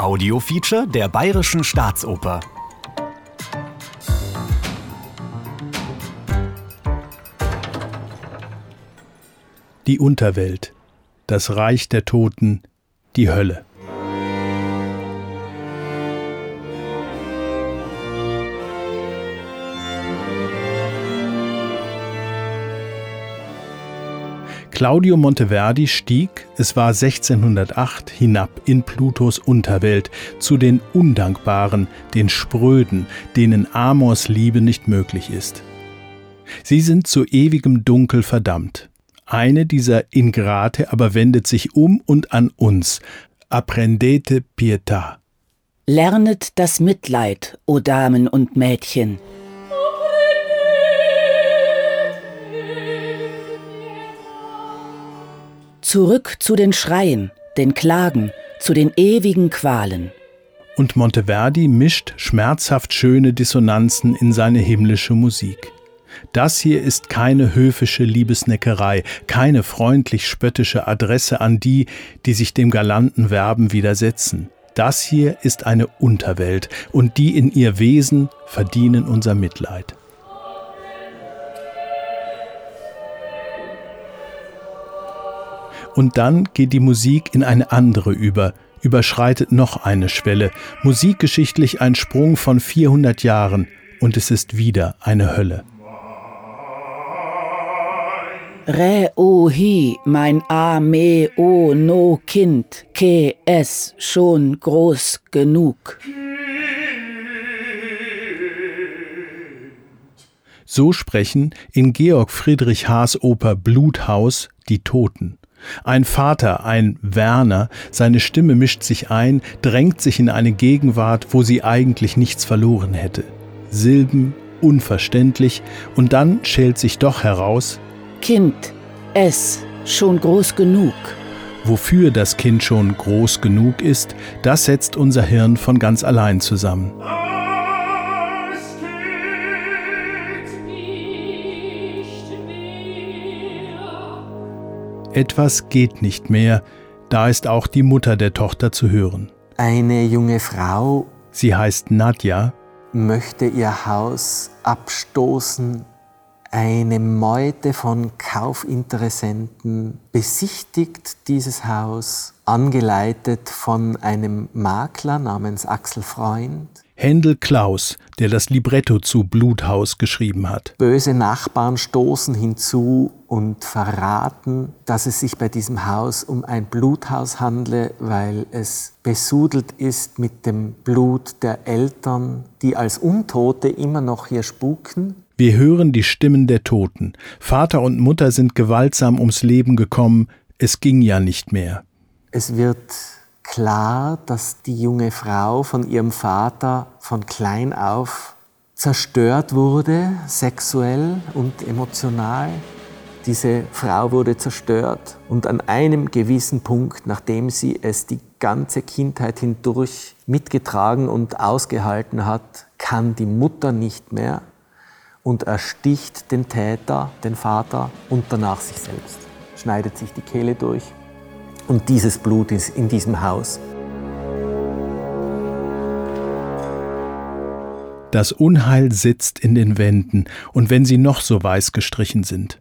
Audiofeature der Bayerischen Staatsoper. Die Unterwelt, das Reich der Toten, die Hölle. Claudio Monteverdi stieg, es war 1608, hinab in Plutos Unterwelt zu den Undankbaren, den Spröden, denen Amors Liebe nicht möglich ist. Sie sind zu ewigem Dunkel verdammt. Eine dieser Ingrate aber wendet sich um und an uns. Apprendete pietà. Lernet das Mitleid, o Damen und Mädchen. Zurück zu den Schreien, den Klagen, zu den ewigen Qualen. Und Monteverdi mischt schmerzhaft schöne Dissonanzen in seine himmlische Musik. Das hier ist keine höfische Liebesneckerei, keine freundlich spöttische Adresse an die, die sich dem galanten Verben widersetzen. Das hier ist eine Unterwelt, und die in ihr Wesen verdienen unser Mitleid. Und dann geht die Musik in eine andere über, überschreitet noch eine Schwelle, musikgeschichtlich ein Sprung von 400 Jahren, und es ist wieder eine Hölle. Re o hi, mein a me o no Kind, ke es schon groß genug. So sprechen in Georg Friedrich Haas Oper Bluthaus die Toten. Ein Vater, ein Werner, seine Stimme mischt sich ein, drängt sich in eine Gegenwart, wo sie eigentlich nichts verloren hätte. Silben, unverständlich, und dann schält sich doch heraus Kind, es schon groß genug. Wofür das Kind schon groß genug ist, das setzt unser Hirn von ganz allein zusammen. Etwas geht nicht mehr, da ist auch die Mutter der Tochter zu hören. Eine junge Frau Sie heißt Nadja, möchte ihr Haus abstoßen. Eine Meute von Kaufinteressenten besichtigt dieses Haus, angeleitet von einem Makler namens Axel Freund. Händel Klaus, der das Libretto zu Bluthaus geschrieben hat. Böse Nachbarn stoßen hinzu und verraten, dass es sich bei diesem Haus um ein Bluthaus handle, weil es besudelt ist mit dem Blut der Eltern, die als Untote immer noch hier spuken. Wir hören die Stimmen der Toten. Vater und Mutter sind gewaltsam ums Leben gekommen, es ging ja nicht mehr. Es wird klar, dass die junge Frau von ihrem Vater von klein auf zerstört wurde, sexuell und emotional. Diese Frau wurde zerstört und an einem gewissen Punkt, nachdem sie es die ganze Kindheit hindurch mitgetragen und ausgehalten hat, kann die Mutter nicht mehr und ersticht den Täter, den Vater und danach sich selbst, schneidet sich die Kehle durch und dieses Blut ist in diesem Haus. Das Unheil sitzt in den Wänden, und wenn sie noch so weiß gestrichen sind.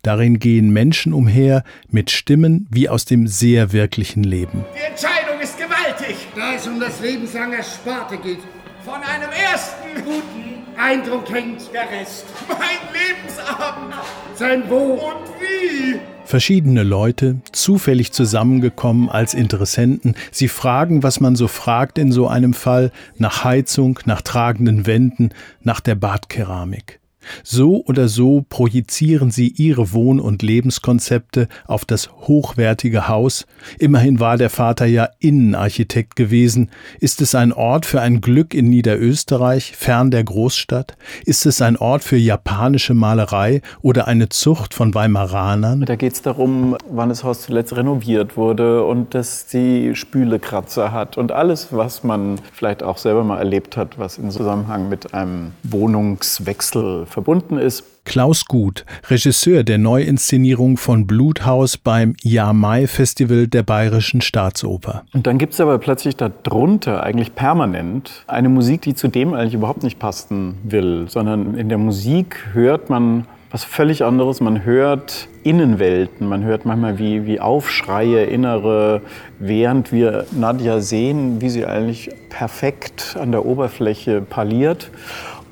Darin gehen Menschen umher mit Stimmen wie aus dem sehr wirklichen Leben. Die Entscheidung ist gewaltig. Da es um das lebenslange Sparte geht. Von einem ersten guten Eindruck hängt der Rest. Mein Lebensabend. Sein Wo Und wie? Verschiedene Leute, zufällig zusammengekommen als Interessenten, sie fragen, was man so fragt in so einem Fall, nach Heizung, nach tragenden Wänden, nach der Badkeramik. So oder so projizieren sie ihre Wohn- und Lebenskonzepte auf das hochwertige Haus. Immerhin war der Vater ja Innenarchitekt gewesen. Ist es ein Ort für ein Glück in Niederösterreich, fern der Großstadt? Ist es ein Ort für japanische Malerei oder eine Zucht von Weimaranern? Da geht es darum, wann das Haus zuletzt renoviert wurde und dass die Spülekratzer hat und alles, was man vielleicht auch selber mal erlebt hat, was im Zusammenhang mit einem Wohnungswechsel verbunden ist. Klaus Gut, Regisseur der Neuinszenierung von Bluthaus beim Jahr-Mai-Festival der Bayerischen Staatsoper. Und dann gibt es aber plötzlich darunter, eigentlich permanent, eine Musik, die zu dem eigentlich überhaupt nicht passen will, sondern in der Musik hört man was völlig anderes. Man hört Innenwelten, man hört manchmal wie, wie Aufschreie, innere, während wir Nadja sehen, wie sie eigentlich perfekt an der Oberfläche parliert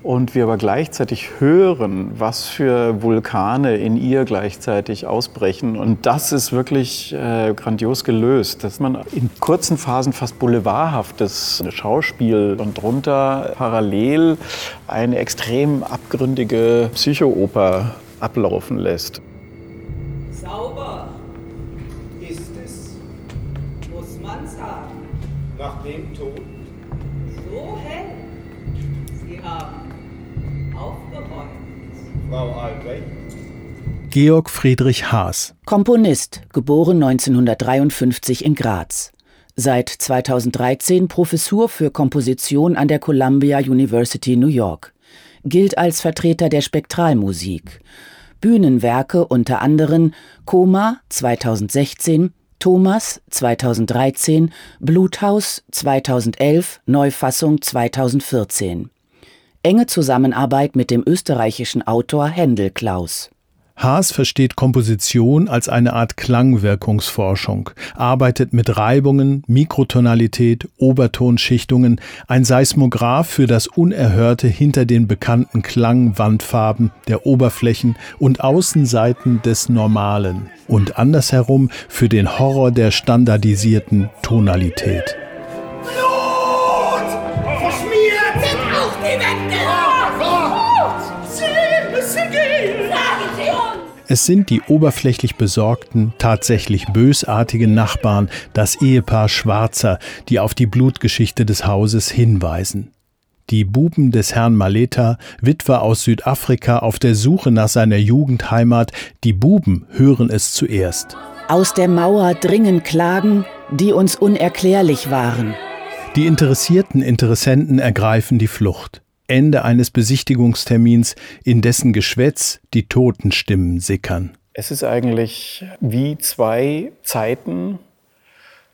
und wir aber gleichzeitig hören, was für Vulkane in ihr gleichzeitig ausbrechen. Und das ist wirklich äh, grandios gelöst, dass man in kurzen Phasen fast boulevardhaftes Schauspiel und drunter parallel eine extrem abgründige Psychooper ablaufen lässt. Sauber ist es, muss man sagen. Nach dem Tod? So hell. Sie haben? Georg Friedrich Haas. Komponist, geboren 1953 in Graz. Seit 2013 Professur für Komposition an der Columbia University New York. Gilt als Vertreter der Spektralmusik. Bühnenwerke unter anderem Koma 2016, Thomas 2013, Bluthaus 2011, Neufassung 2014 enge Zusammenarbeit mit dem österreichischen Autor Händel Klaus. Haas versteht Komposition als eine Art Klangwirkungsforschung, arbeitet mit Reibungen, Mikrotonalität, Obertonschichtungen, ein Seismograph für das Unerhörte hinter den bekannten Klangwandfarben der Oberflächen und Außenseiten des Normalen und andersherum für den Horror der standardisierten Tonalität. Es sind die oberflächlich besorgten, tatsächlich bösartigen Nachbarn, das Ehepaar Schwarzer, die auf die Blutgeschichte des Hauses hinweisen. Die Buben des Herrn Maleta, Witwer aus Südafrika auf der Suche nach seiner Jugendheimat, die Buben hören es zuerst. Aus der Mauer dringen Klagen, die uns unerklärlich waren. Die interessierten Interessenten ergreifen die Flucht. Ende eines Besichtigungstermins, in dessen Geschwätz die Totenstimmen sickern. Es ist eigentlich wie zwei Zeiten,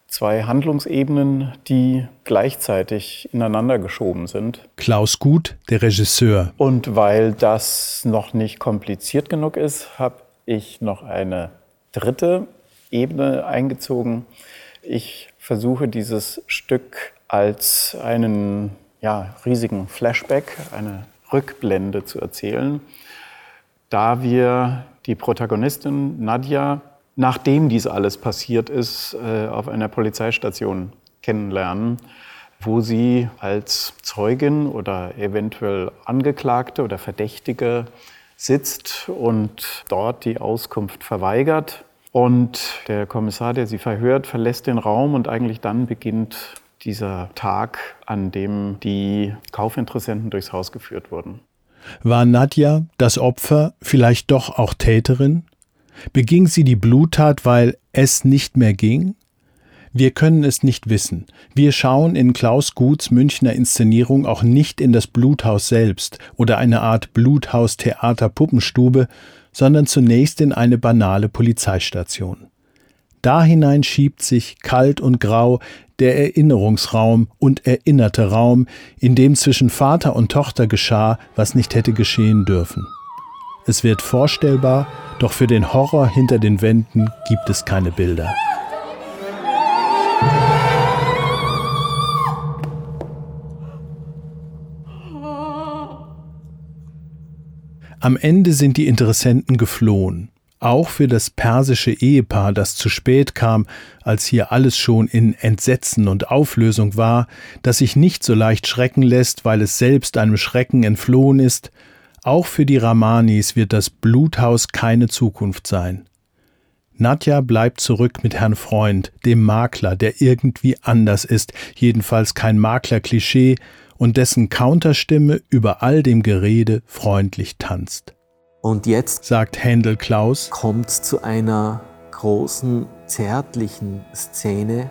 zwei Handlungsebenen, die gleichzeitig ineinander geschoben sind. Klaus Gut, der Regisseur. Und weil das noch nicht kompliziert genug ist, habe ich noch eine dritte Ebene eingezogen. Ich versuche dieses Stück als einen ja, riesigen Flashback, eine Rückblende zu erzählen, da wir die Protagonistin Nadja, nachdem dies alles passiert ist, äh, auf einer Polizeistation kennenlernen, wo sie als Zeugin oder eventuell Angeklagte oder Verdächtige sitzt und dort die Auskunft verweigert. Und der Kommissar, der sie verhört, verlässt den Raum und eigentlich dann beginnt dieser Tag, an dem die Kaufinteressenten durchs Haus geführt wurden. War Nadja, das Opfer, vielleicht doch auch Täterin? Beging sie die Bluttat, weil es nicht mehr ging? Wir können es nicht wissen. Wir schauen in Klaus Guts Münchner Inszenierung auch nicht in das Bluthaus selbst oder eine Art Bluthaus-Theater-Puppenstube, sondern zunächst in eine banale Polizeistation. Da hinein schiebt sich kalt und grau der Erinnerungsraum und erinnerte Raum, in dem zwischen Vater und Tochter geschah, was nicht hätte geschehen dürfen. Es wird vorstellbar, doch für den Horror hinter den Wänden gibt es keine Bilder. Am Ende sind die Interessenten geflohen auch für das persische Ehepaar, das zu spät kam, als hier alles schon in Entsetzen und Auflösung war, das sich nicht so leicht schrecken lässt, weil es selbst einem Schrecken entflohen ist, auch für die Ramanis wird das Bluthaus keine Zukunft sein. Nadja bleibt zurück mit Herrn Freund, dem Makler, der irgendwie anders ist, jedenfalls kein Maklerklischee, und dessen Counterstimme über all dem Gerede freundlich tanzt. Und jetzt, sagt Händel Klaus, kommt es zu einer großen zärtlichen Szene.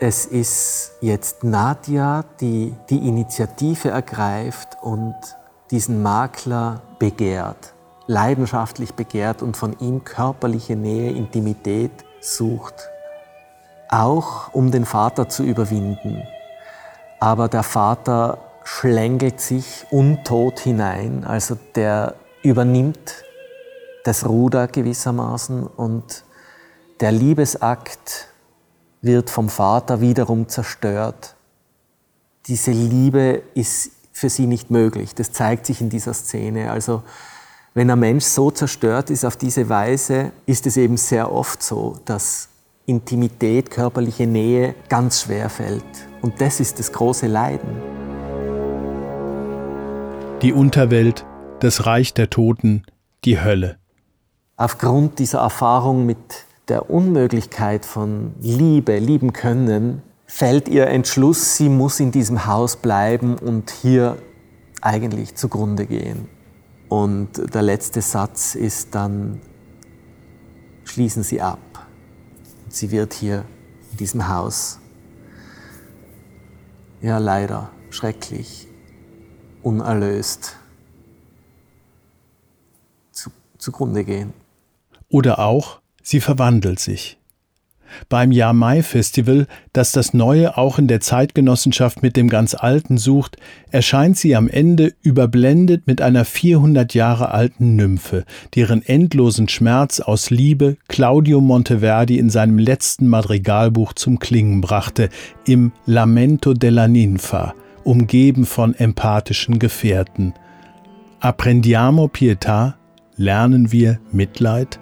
Es ist jetzt Nadja, die die Initiative ergreift und diesen Makler begehrt leidenschaftlich begehrt und von ihm körperliche Nähe, Intimität sucht, auch um den Vater zu überwinden. Aber der Vater schlängelt sich untot hinein, also der übernimmt das Ruder gewissermaßen und der Liebesakt wird vom Vater wiederum zerstört. Diese Liebe ist für sie nicht möglich. Das zeigt sich in dieser Szene. Also wenn ein Mensch so zerstört ist auf diese Weise, ist es eben sehr oft so, dass Intimität, körperliche Nähe ganz schwer fällt. Und das ist das große Leiden. Die Unterwelt, das Reich der Toten, die Hölle. Aufgrund dieser Erfahrung mit der Unmöglichkeit von Liebe, lieben können, fällt ihr Entschluss, sie muss in diesem Haus bleiben und hier eigentlich zugrunde gehen. Und der letzte Satz ist dann, schließen Sie ab. Sie wird hier in diesem Haus, ja leider, schrecklich, unerlöst zu, zugrunde gehen. Oder auch, sie verwandelt sich. Beim Jahr-Mai-Festival, das das Neue auch in der Zeitgenossenschaft mit dem ganz Alten sucht, erscheint sie am Ende überblendet mit einer 400 Jahre alten Nymphe, deren endlosen Schmerz aus Liebe Claudio Monteverdi in seinem letzten Madrigalbuch zum Klingen brachte, im Lamento della Ninfa, umgeben von empathischen Gefährten. Apprendiamo pietà, lernen wir Mitleid?